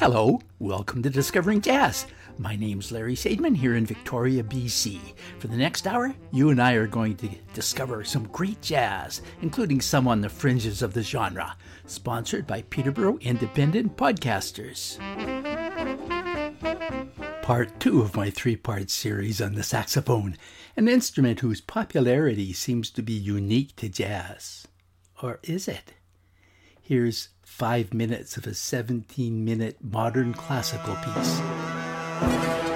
Hello, welcome to Discovering Jazz. My name's Larry Sadman here in Victoria, BC. For the next hour, you and I are going to discover some great jazz, including some on the fringes of the genre. Sponsored by Peterborough Independent Podcasters. Part two of my three part series on the saxophone, an instrument whose popularity seems to be unique to jazz. Or is it? Here's five minutes of a 17 minute modern classical piece.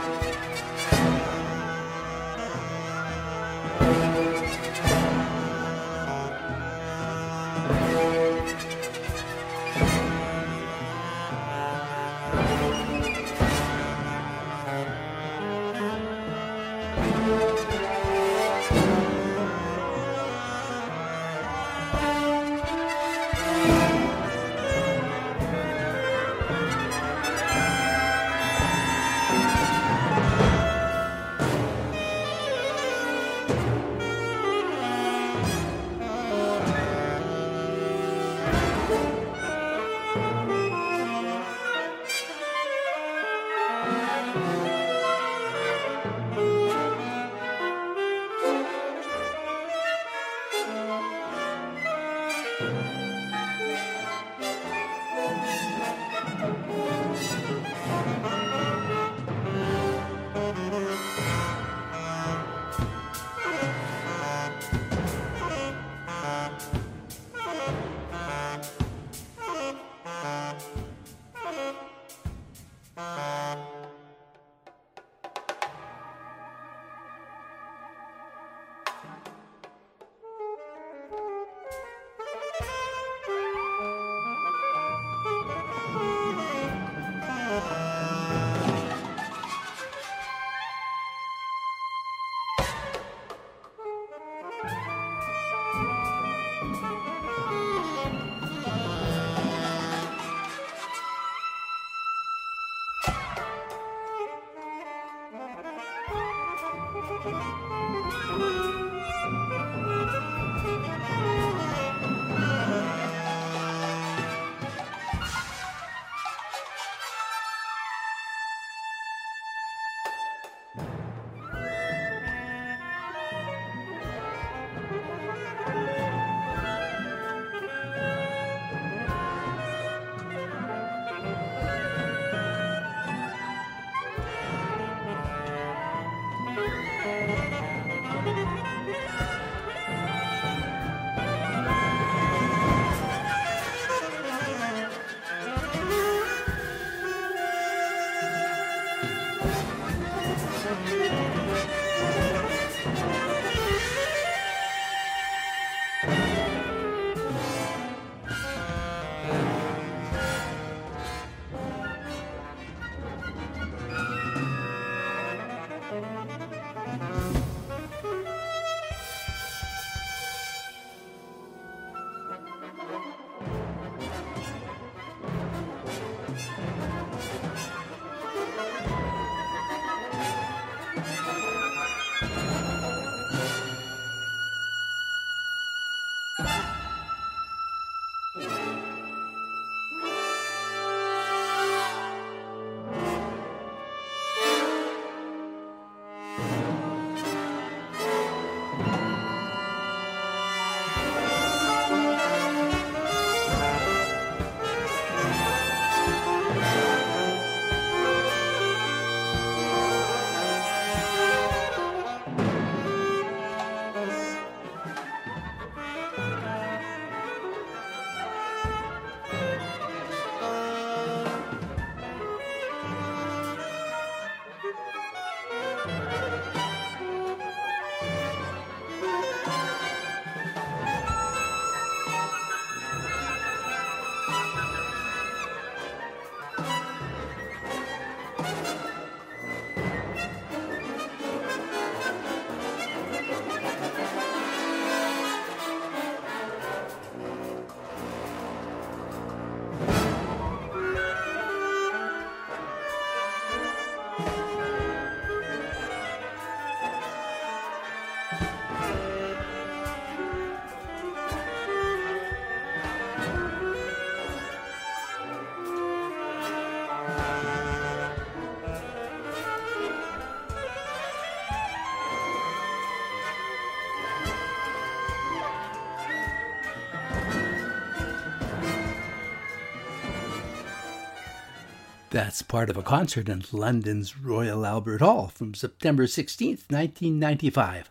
That's part of a concert in London's Royal Albert Hall from September 16th, 1995.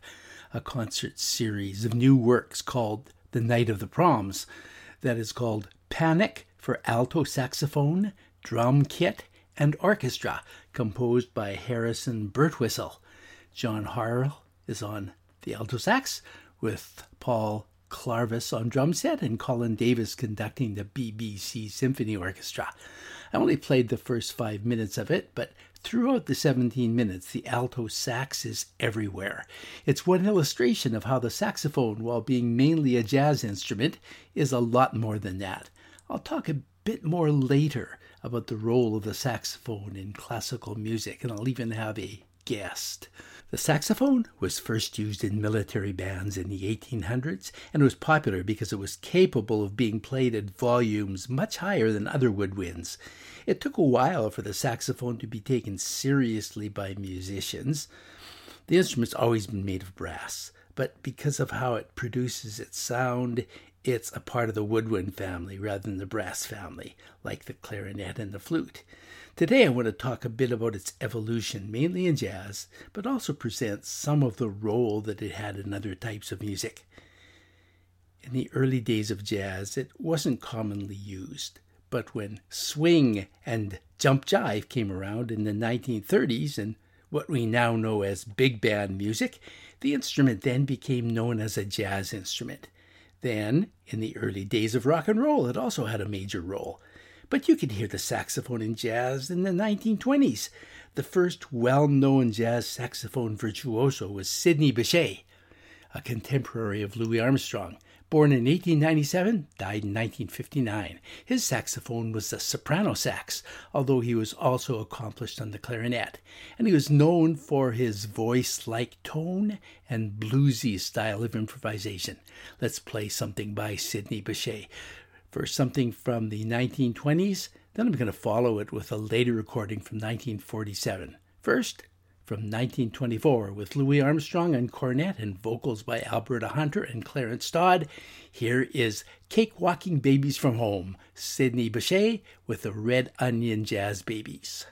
A concert series of new works called The Night of the Proms, that is called Panic for alto saxophone, drum kit, and orchestra, composed by Harrison Birtwistle. John Harle is on the alto sax, with Paul Clarvis on drum set and Colin Davis conducting the BBC Symphony Orchestra. I only played the first five minutes of it, but throughout the 17 minutes, the alto sax is everywhere. It's one illustration of how the saxophone, while being mainly a jazz instrument, is a lot more than that. I'll talk a bit more later about the role of the saxophone in classical music, and I'll even have a guest. The saxophone was first used in military bands in the 1800s and was popular because it was capable of being played at volumes much higher than other woodwinds. It took a while for the saxophone to be taken seriously by musicians. The instrument's always been made of brass, but because of how it produces its sound, it's a part of the woodwind family rather than the brass family, like the clarinet and the flute. Today, I want to talk a bit about its evolution, mainly in jazz, but also present some of the role that it had in other types of music. In the early days of jazz, it wasn't commonly used, but when swing and jump jive came around in the 1930s and what we now know as big band music, the instrument then became known as a jazz instrument. Then, in the early days of rock and roll, it also had a major role. But you could hear the saxophone in jazz in the 1920s. The first well known jazz saxophone virtuoso was Sidney Bechet, a contemporary of Louis Armstrong. Born in 1897, died in 1959. His saxophone was the soprano sax, although he was also accomplished on the clarinet. And he was known for his voice like tone and bluesy style of improvisation. Let's play something by Sidney Bechet for something from the 1920s. Then I'm going to follow it with a later recording from 1947. First, from 1924 with Louis Armstrong on cornet and vocals by Alberta Hunter and Clarence Todd. Here is Cake Walking Babies from Home, Sidney Bechet with the Red Onion Jazz Babies.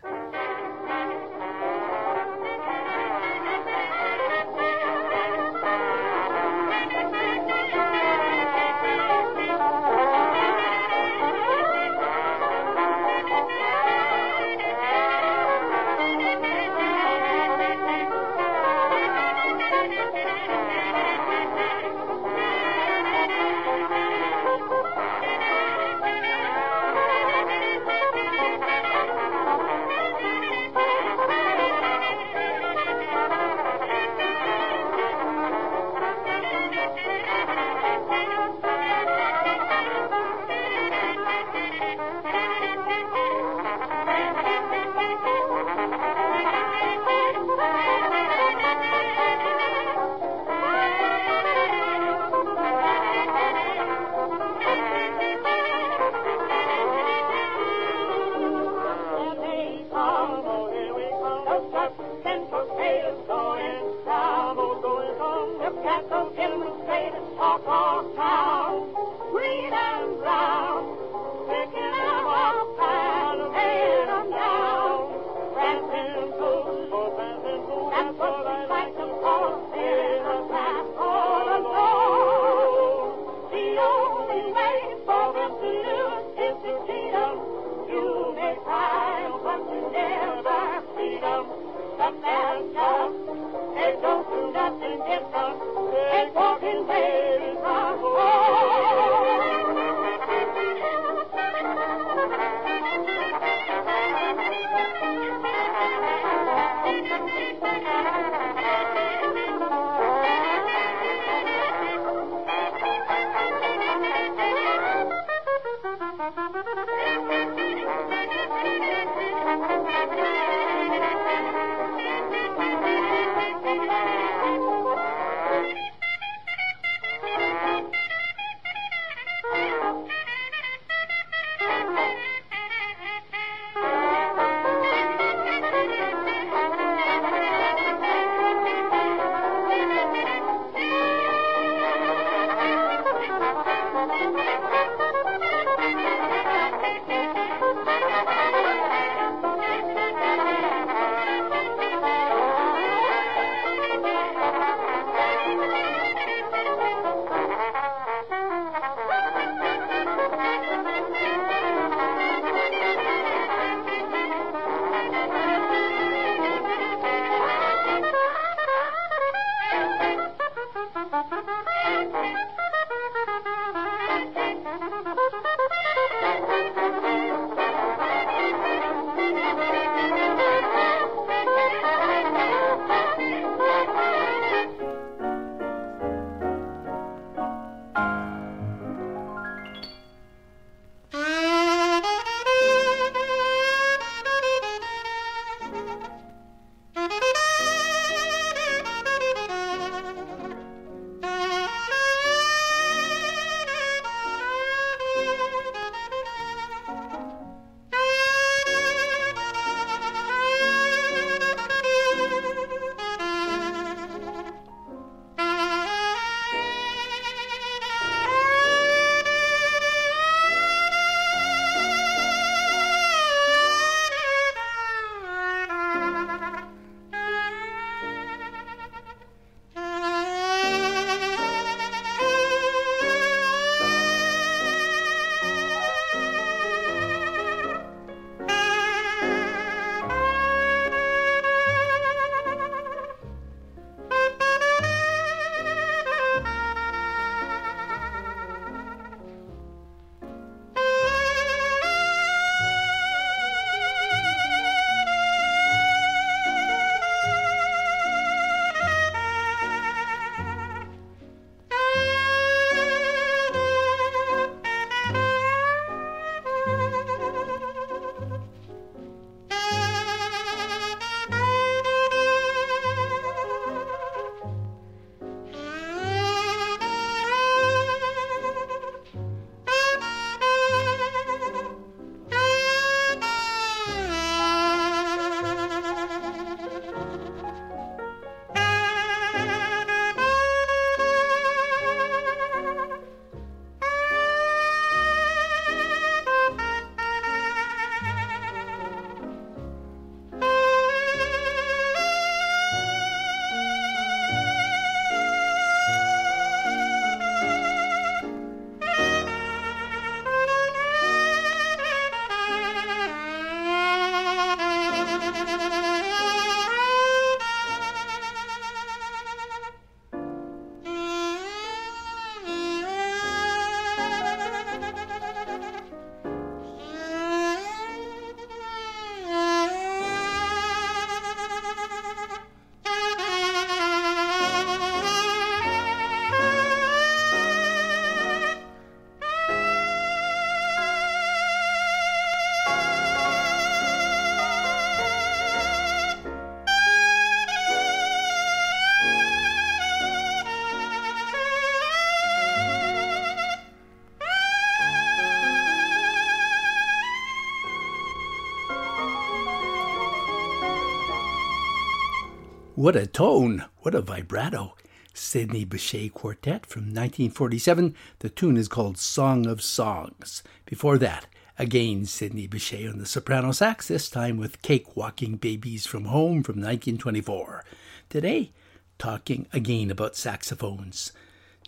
What a tone! What a vibrato! Sidney Bechet Quartet from 1947. The tune is called Song of Songs. Before that, again Sidney Bechet on the soprano sax, this time with Cake Walking Babies from Home from 1924. Today, talking again about saxophones.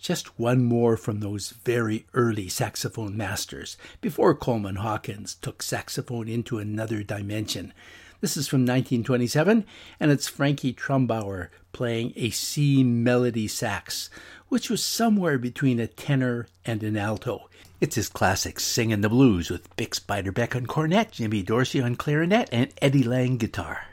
Just one more from those very early saxophone masters, before Coleman Hawkins took saxophone into another dimension. This is from 1927, and it's Frankie Trumbauer playing a C melody sax, which was somewhere between a tenor and an alto. It's his classic Singin' the Blues with Bix Beiderbecke on cornet, Jimmy Dorsey on clarinet, and Eddie Lang guitar.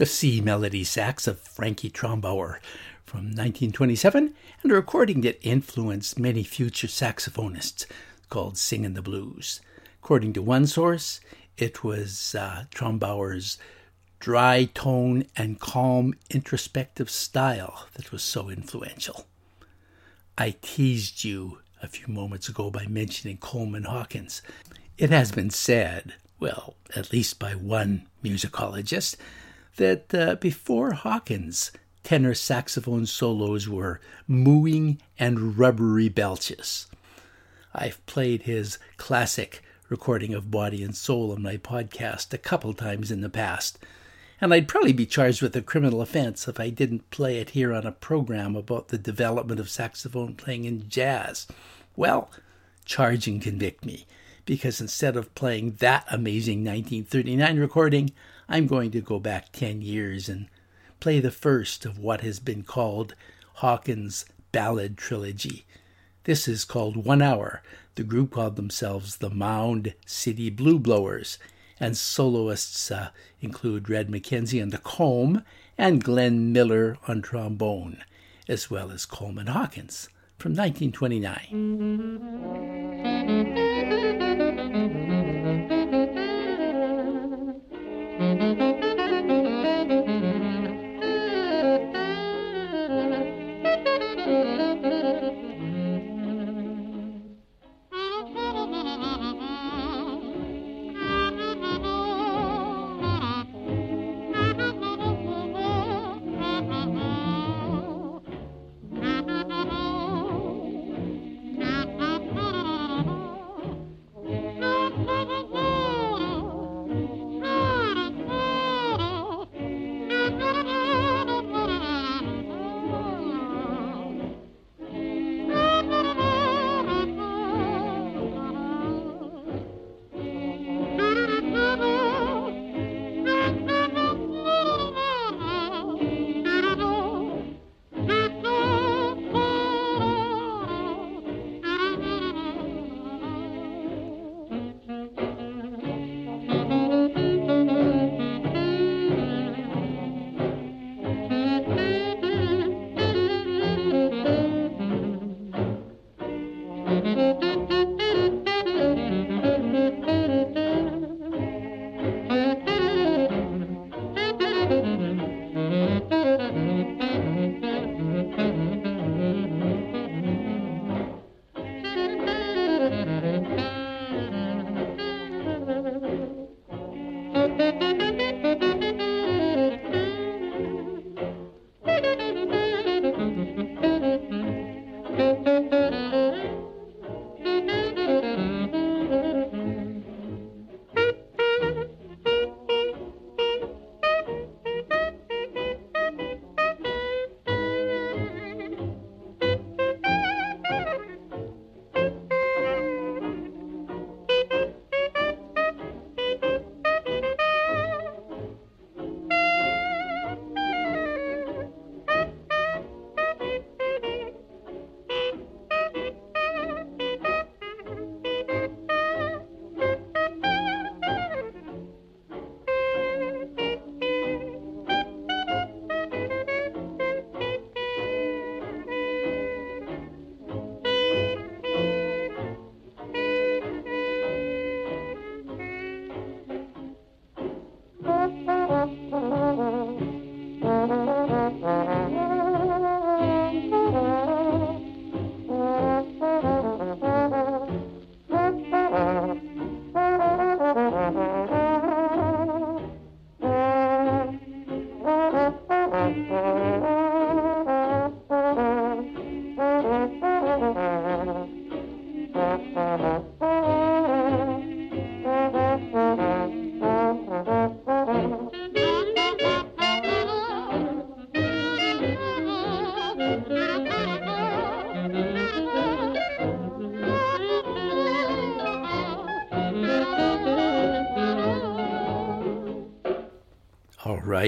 The C melody sax of Frankie Trumbauer from 1927, and a recording that influenced many future saxophonists called Singin' the Blues. According to one source, it was uh, Trumbauer's dry tone and calm introspective style that was so influential. I teased you a few moments ago by mentioning Coleman Hawkins. It has been said, well, at least by one musicologist, that uh, before Hawkins, tenor saxophone solos were mooing and rubbery belches. I've played his classic recording of Body and Soul on my podcast a couple times in the past, and I'd probably be charged with a criminal offense if I didn't play it here on a program about the development of saxophone playing in jazz. Well, charge and convict me, because instead of playing that amazing 1939 recording, I'm going to go back 10 years and play the first of what has been called Hawkins' Ballad Trilogy. This is called One Hour. The group called themselves the Mound City Blue Blowers, and soloists uh, include Red McKenzie on the comb and Glenn Miller on trombone, as well as Coleman Hawkins from 1929.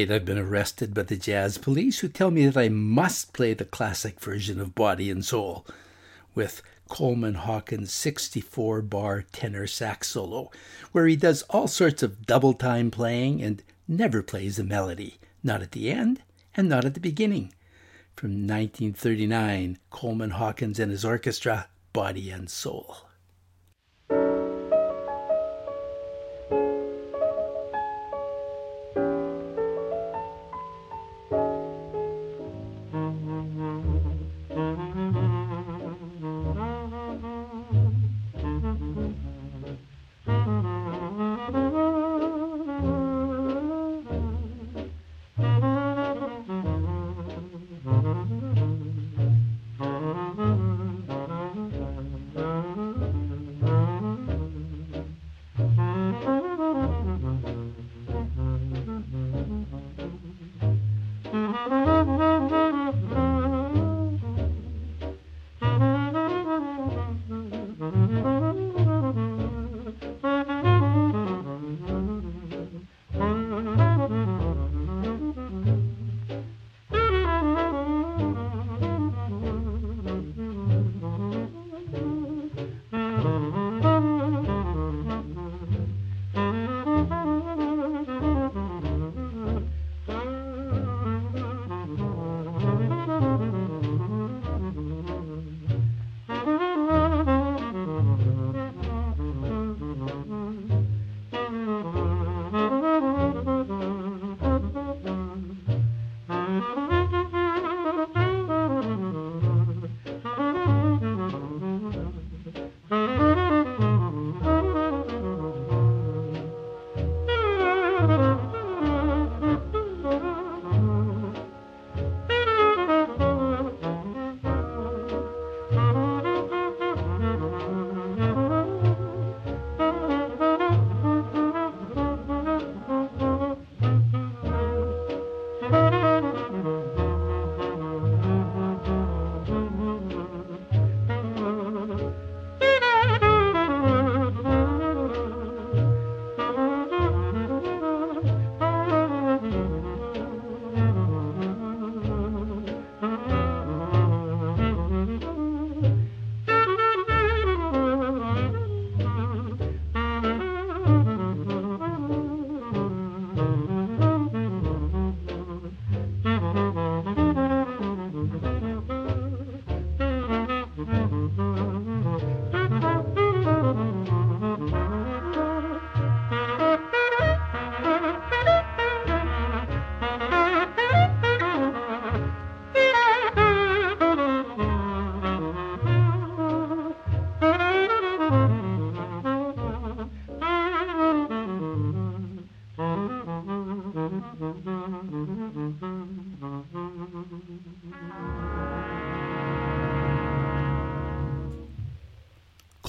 Right, I've been arrested by the jazz police who tell me that I must play the classic version of Body and Soul with Coleman Hawkins' 64 bar tenor sax solo, where he does all sorts of double time playing and never plays a melody, not at the end and not at the beginning. From 1939, Coleman Hawkins and his orchestra, Body and Soul.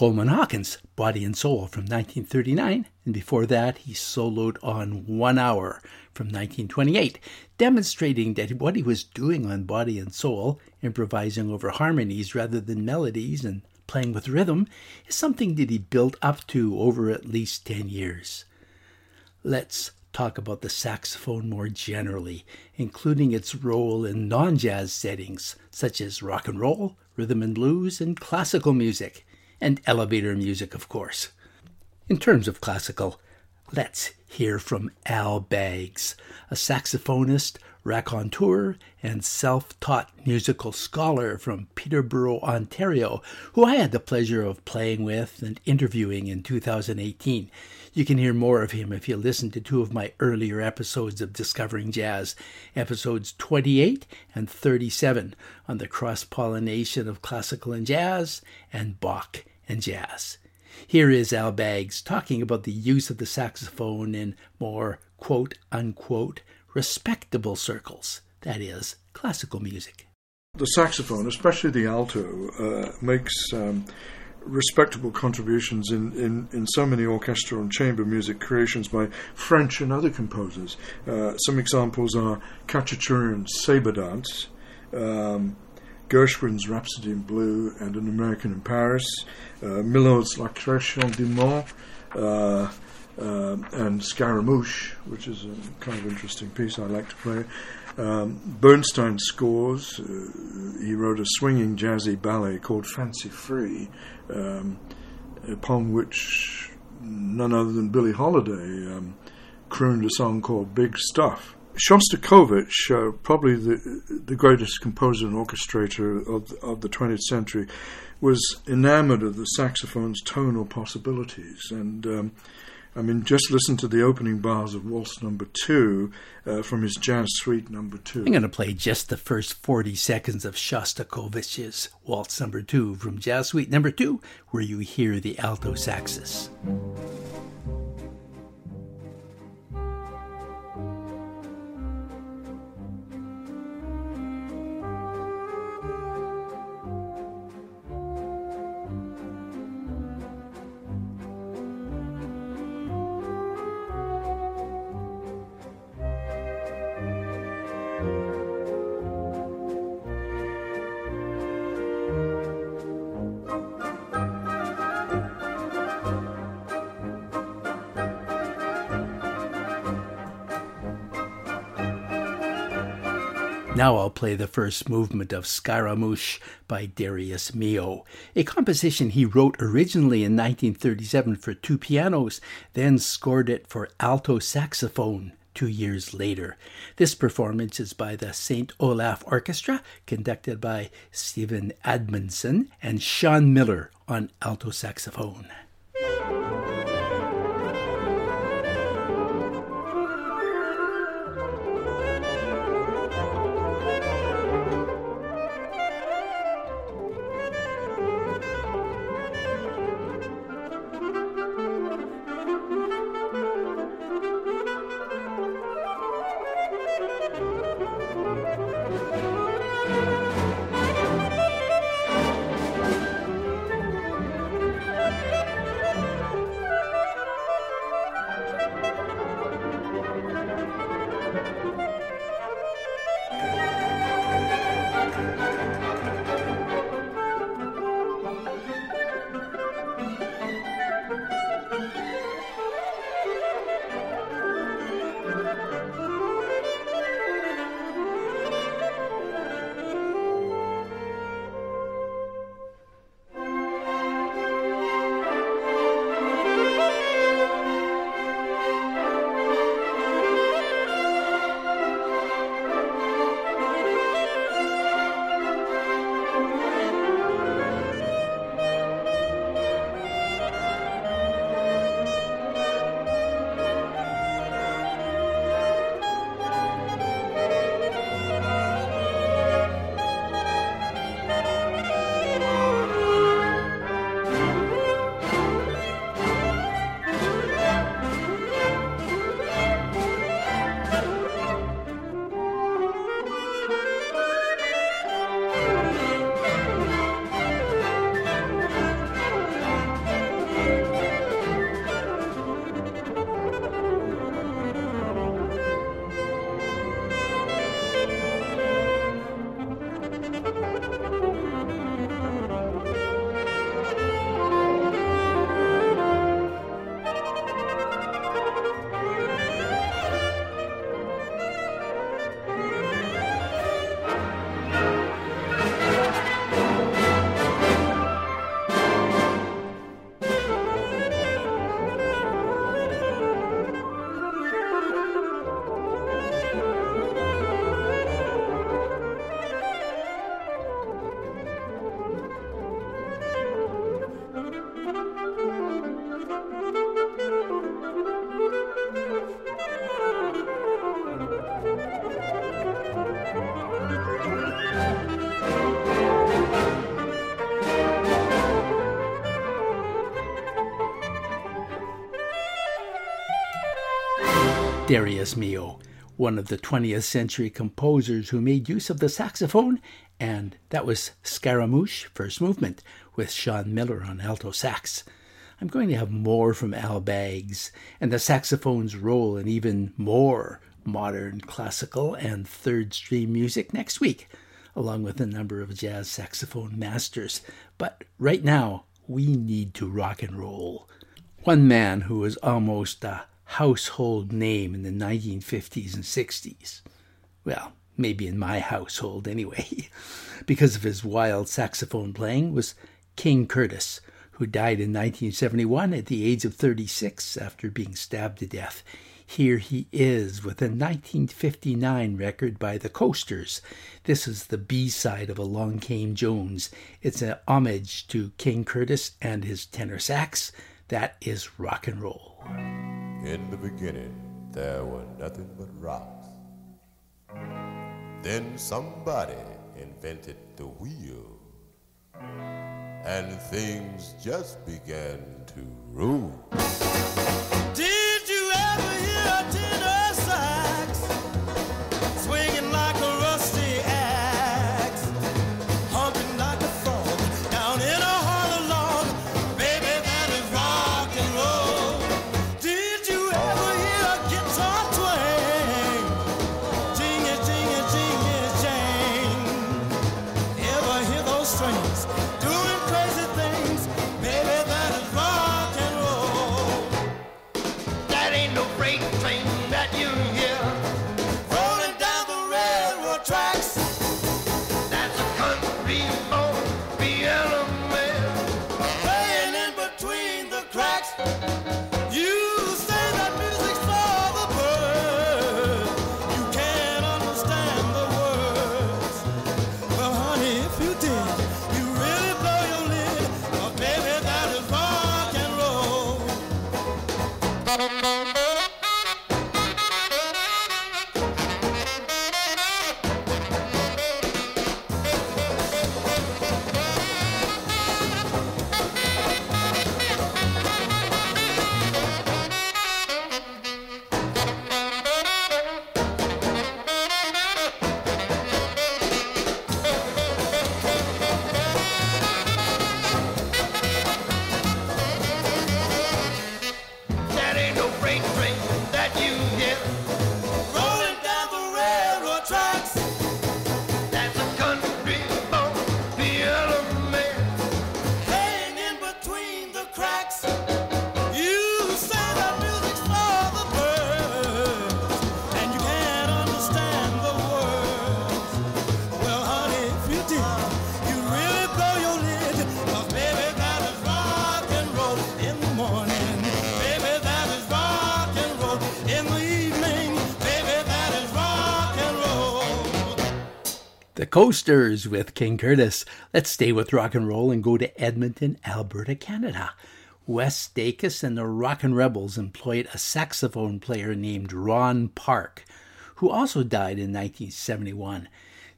Coleman Hawkins, Body and Soul from 1939, and before that he soloed on One Hour from 1928, demonstrating that what he was doing on Body and Soul, improvising over harmonies rather than melodies and playing with rhythm, is something that he built up to over at least 10 years. Let's talk about the saxophone more generally, including its role in non jazz settings such as rock and roll, rhythm and blues, and classical music and elevator music, of course. In terms of classical, let's hear from Al Baggs, a saxophonist, raconteur, and self taught musical scholar from Peterborough, Ontario, who I had the pleasure of playing with and interviewing in 2018. You can hear more of him if you listen to two of my earlier episodes of Discovering Jazz, episodes 28 and 37, on the cross pollination of classical and jazz, and Bach and jazz. Here is Al Baggs talking about the use of the saxophone in more quote unquote respectable circles, that is, classical music. The saxophone, especially the alto, uh, makes um, respectable contributions in, in, in so many orchestral and chamber music creations by French and other composers. Uh, some examples are Khachaturian's Sabre Dance, um, Gershwin's Rhapsody in Blue and An American in Paris, uh, La Création du Monde, uh, uh, and Scaramouche, which is a kind of interesting piece I like to play. Um, Bernstein scores. Uh, he wrote a swinging jazzy ballet called Fancy Free, um, upon which none other than Billie Holiday um, crooned a song called Big Stuff. Shostakovich, uh, probably the the greatest composer and orchestrator of of the 20th century, was enamored of the saxophone's tonal possibilities, and um, I mean, just listen to the opening bars of Waltz Number Two uh, from his Jazz Suite Number Two. I'm going to play just the first 40 seconds of Shostakovich's Waltz Number Two from Jazz Suite Number Two, where you hear the alto saxes. Now I'll play the first movement of Scaramouche by Darius Milhaud, a composition he wrote originally in 1937 for two pianos, then scored it for alto saxophone two years later. This performance is by the St. Olaf Orchestra, conducted by Steven Amundson and Sean Miller on alto saxophone. Darius Milhaud, one of the 20th century composers who made use of the saxophone, and that was Scaramouche, first movement, with Sean Miller on alto sax. I'm going to have more from Al Baggs and the saxophone's role in even more modern classical and third stream music next week, along with a number of jazz saxophone masters. But right now, we need to rock and roll. One man who was almost a household name in the 1950s and 60s. Well, maybe in my household anyway, because of his wild saxophone playing, was King Curtis, who died in 1971 at the age of 36 after being stabbed to death. Here He Is with a 1959 record by the Coasters. This is the B side of Along Came Jones. It's an homage to King Curtis and his tenor sax. That is rock and roll. In the beginning, there were nothing but rocks. Then somebody invented the wheel, and things just began to roll. Did you ever hear Coasters with King Curtis. Let's stay with rock and roll and go to Edmonton, Alberta, Canada. Wes Dakus and the Rockin' Rebels employed a saxophone player named Ron Park, who also died in 1971.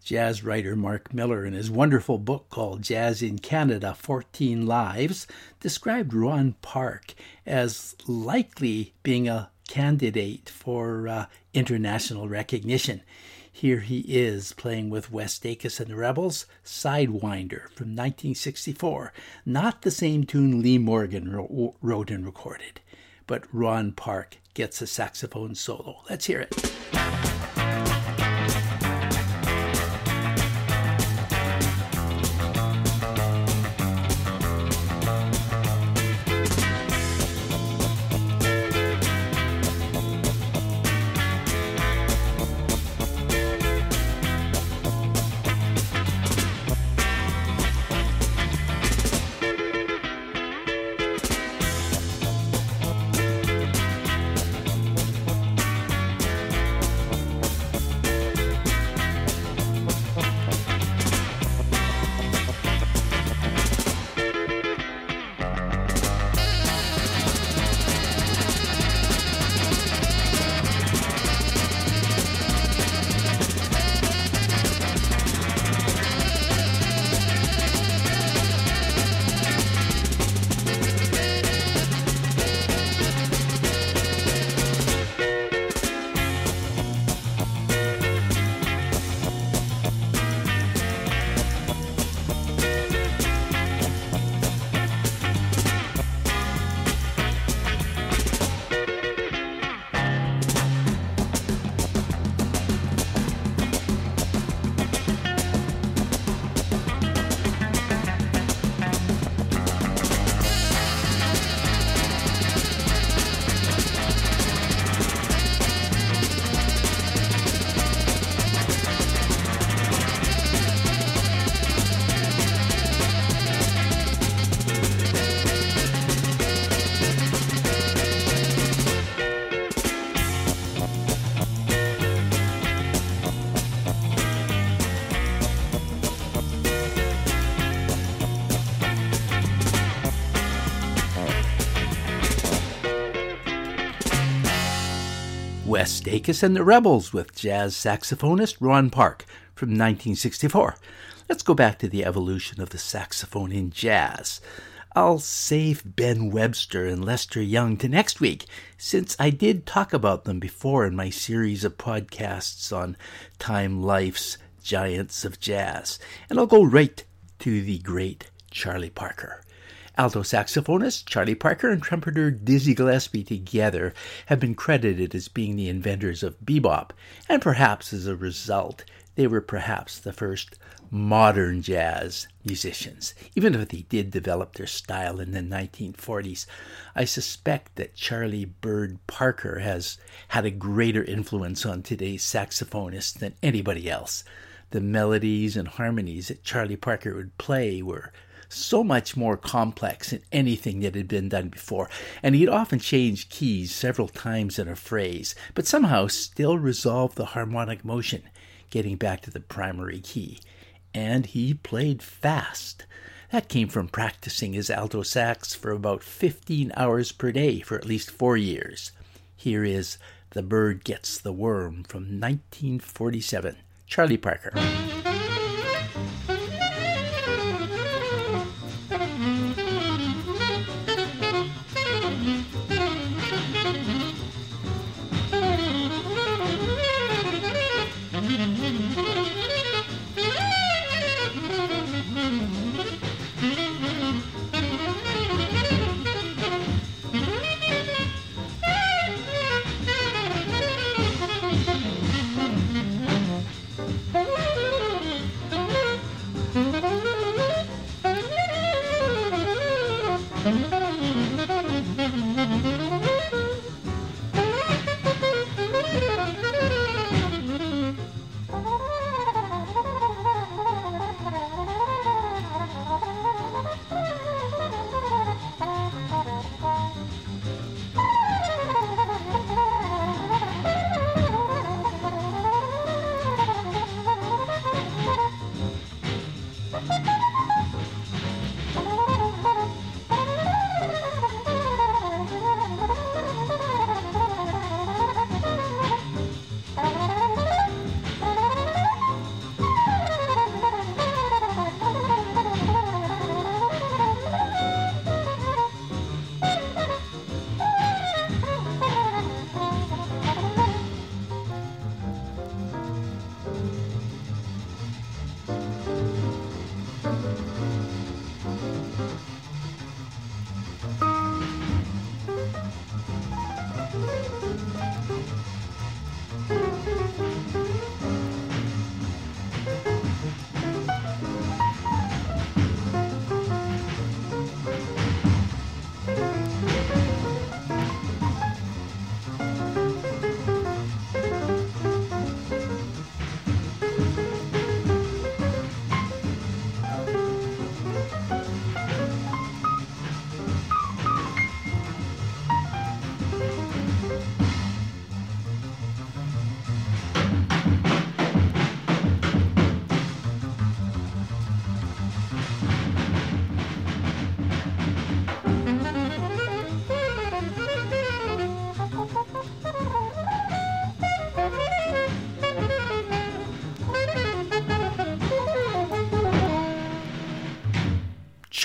Jazz writer Mark Miller, in his wonderful book called Jazz in Canada 14 Lives, described Ron Park as likely being a candidate for uh, international recognition. Here he is playing with Wes Dakus and the Rebels, Sidewinder from 1964. Not the same tune Lee Morgan wrote, wrote and recorded, but Ron Park gets a saxophone solo. Let's hear it. Wes and the Rebels with jazz saxophonist Ron Park from 1964. Let's go back to the evolution of the saxophone in jazz. I'll save Ben Webster and Lester Young to next week, since I did talk about them before in my series of podcasts on Time Life's Giants of Jazz. And I'll go right to the great Charlie Parker. Alto saxophonist Charlie Parker and trumpeter Dizzy Gillespie together have been credited as being the inventors of bebop, and perhaps as a result, they were perhaps the first modern jazz musicians. Even if they did develop their style in the 1940s, I suspect that Charlie Bird Parker has had a greater influence on today's saxophonists than anybody else. The melodies and harmonies that Charlie Parker would play were so much more complex than anything that had been done before, and he'd often change keys several times in a phrase, but somehow still resolve the harmonic motion, getting back to the primary key. And he played fast. That came from practicing his alto sax for about 15 hours per day for at least four years. Here is The Bird Gets the Worm from 1947. Charlie Parker.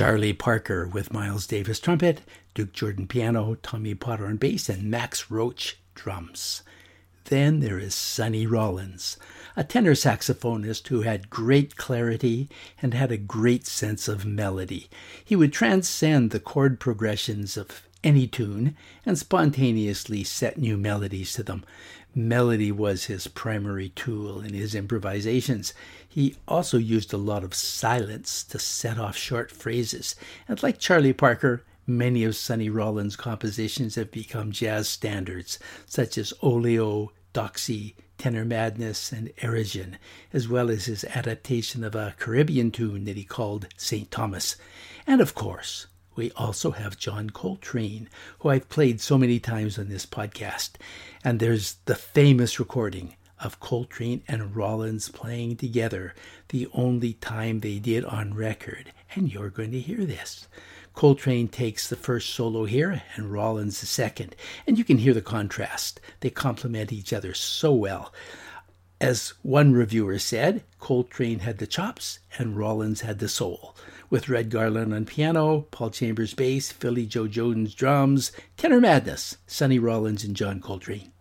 Charlie Parker with Miles Davis trumpet, Duke Jordan piano, Tommy Potter on bass, and Max Roach drums. Then there is Sonny Rollins, a tenor saxophonist who had great clarity and had a great sense of melody. He would transcend the chord progressions of any tune and spontaneously set new melodies to them. Melody was his primary tool in his improvisations. He also used a lot of silence to set off short phrases, and like Charlie Parker, many of Sonny Rollins' compositions have become jazz standards, such as Oleo, Doxy, Tenor Madness, and Airegin, as well as his adaptation of a Caribbean tune that he called St. Thomas. And of course, we also have John Coltrane, who I've played so many times on this podcast. And there's the famous recording of Coltrane and Rollins playing together, the only time they did on record. And you're going to hear this. Coltrane takes the first solo here and Rollins the second, and you can hear the contrast. They complement each other so well. As one reviewer said, Coltrane had the chops and Rollins had the soul. With Red Garland on piano, Paul Chambers bass, Philly Joe Jones drums, Tenor Madness, Sonny Rollins and John Coltrane.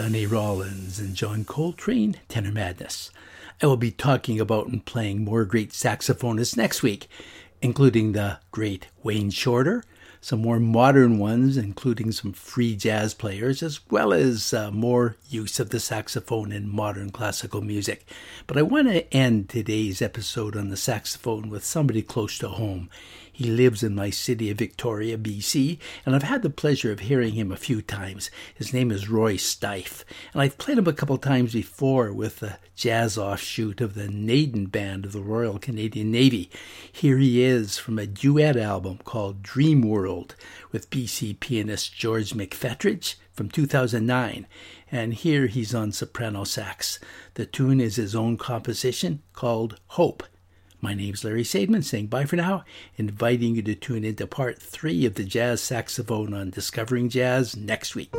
Sonny Rollins and John Coltrane, Tenor Madness. I will be talking about and playing more great saxophonists next week, including the great Wayne Shorter, some more modern ones, including some free jazz players, as well as uh, more use of the saxophone in modern classical music. But I want to end today's episode on the saxophone with somebody close to home. He lives in my city of Victoria, BC, and I've had the pleasure of hearing him a few times. His name is Roy Styffe, and I've played him a couple times before with the jazz offshoot of the Naden Band of the Royal Canadian Navy. Here he is from a duet album called Dream World with BC pianist George McFetridge from 2009, and here he's on soprano sax. The tune is his own composition called Hope. My name's Larry Sadman saying bye for now, inviting you to tune into part three of the jazz saxophone on Discovering Jazz next week.